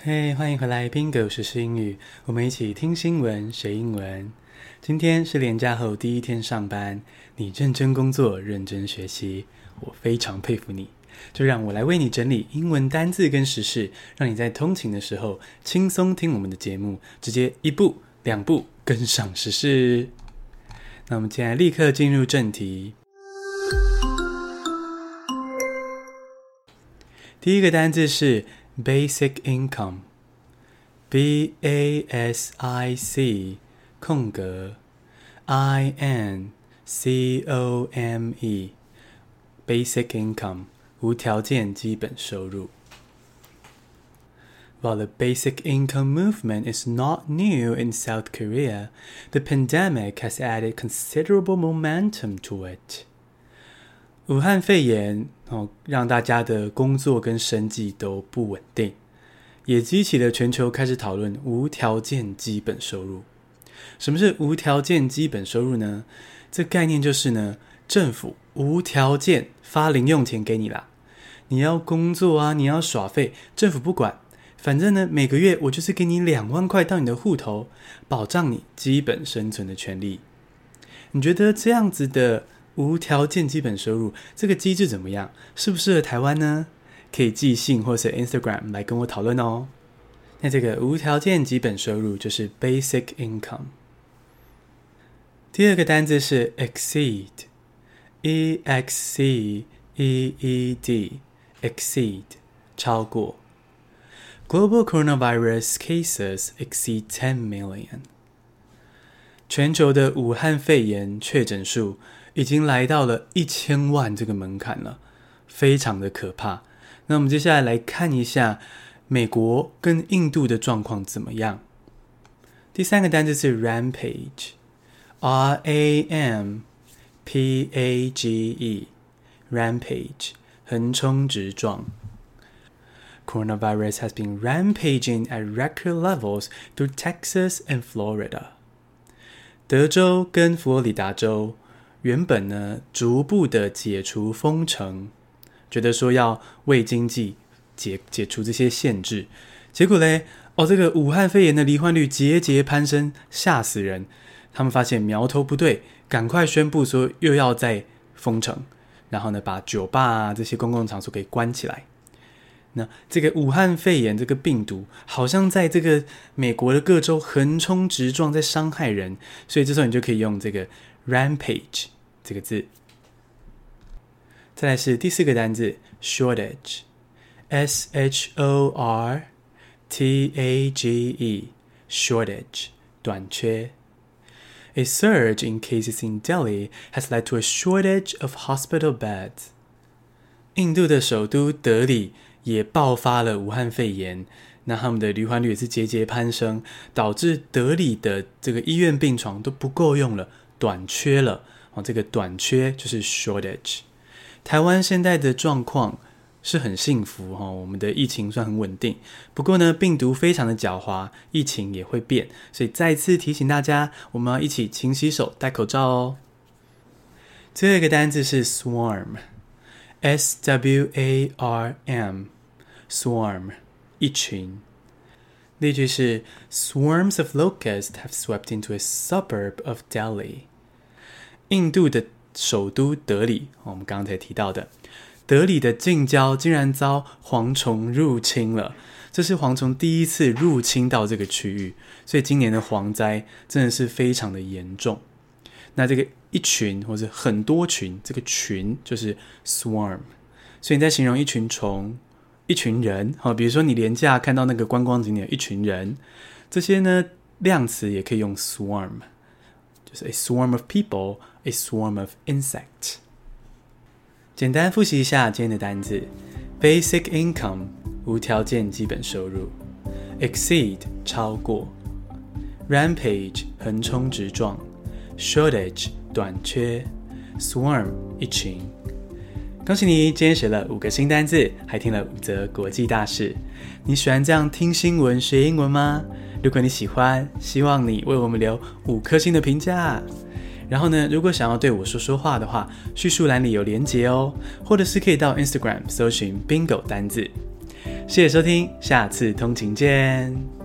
嘿欢迎回来，Bingo 时事英语，我们一起听新闻学英文。今天是连假后第一天上班，你认真工作，认真学习，我非常佩服你。就让我来为你整理英文单字跟时事，让你在通勤的时候轻松听我们的节目，直接一步两步跟上时事。那我们现在立刻进入正题。第一个单字是。Basic income, B A S I C 空格 I N C O M E Basic income 无条件基本收入。While the basic income movement is not new in South Korea, the pandemic has added considerable momentum to it. 武汉肺炎哦，让大家的工作跟生计都不稳定，也激起了全球开始讨论无条件基本收入。什么是无条件基本收入呢？这概念就是呢，政府无条件发零用钱给你啦。你要工作啊，你要耍废，政府不管，反正呢，每个月我就是给你两万块到你的户头，保障你基本生存的权利。你觉得这样子的？无条件基本收入这个机制怎么样？适不适合台湾呢？可以寄信或是 Instagram 来跟我讨论哦。那这个无条件基本收入就是 basic income。第二个单字是 exceed，e x c e e d，exceed 超过。Global coronavirus cases exceed ten million。全球的武汉肺炎确诊数。已经来到了一千万这个门槛了，非常的可怕。那我们接下来来看一下美国跟印度的状况怎么样。第三个单词是 rampage，R A M P A G E，rampage，横冲直撞。Coronavirus has been rampaging at record levels through Texas and Florida。德州跟佛罗里达州。原本呢，逐步的解除封城，觉得说要为经济解解除这些限制，结果嘞，哦，这个武汉肺炎的罹患率节节攀升，吓死人。他们发现苗头不对，赶快宣布说又要再封城，然后呢，把酒吧啊这些公共场所给关起来。那这个武汉肺炎这个病毒，好像在这个美国的各州横冲直撞，在伤害人，所以这时候你就可以用这个。Rampage 这个字，再来是第四个单字 shortage，s h o r t a g e，shortage 短缺。A surge in cases in Delhi has led to a shortage of hospital beds。印度的首都德里也爆发了武汉肺炎，那他们的罹患率也是节节攀升，导致德里的这个医院病床都不够用了。短缺了这个短缺就是 shortage。台湾现在的状况是很幸福哈，我们的疫情算很稳定。不过呢，病毒非常的狡猾，疫情也会变，所以再次提醒大家，我们要一起勤洗手、戴口罩哦。最后一个单字是 swarm，s w a r m，swarm，一群。例句是：Swarms of locusts have swept into a suburb of Delhi。印度的首都德里，我们刚才提到的，德里的近郊竟然遭蝗虫入侵了。这是蝗虫第一次入侵到这个区域，所以今年的蝗灾真的是非常的严重。那这个一群或者很多群，这个群就是 swarm。所以你在形容一群虫。一群人，好，比如说你廉价看到那个观光景点，一群人，这些呢量词也可以用 swarm，就是 a swarm of people，a swarm of insects。简单复习一下今天的单字：basic income 无条件基本收入，exceed 超过，rampage 横冲直撞，shortage 短缺，swarm 一群。恭喜你，今天学了五个新单字，还听了五则国际大事。你喜欢这样听新闻学英文吗？如果你喜欢，希望你为我们留五颗星的评价。然后呢，如果想要对我说说话的话，叙述栏里有连结哦，或者是可以到 Instagram 搜寻 Bingo 单字。谢谢收听，下次通勤见。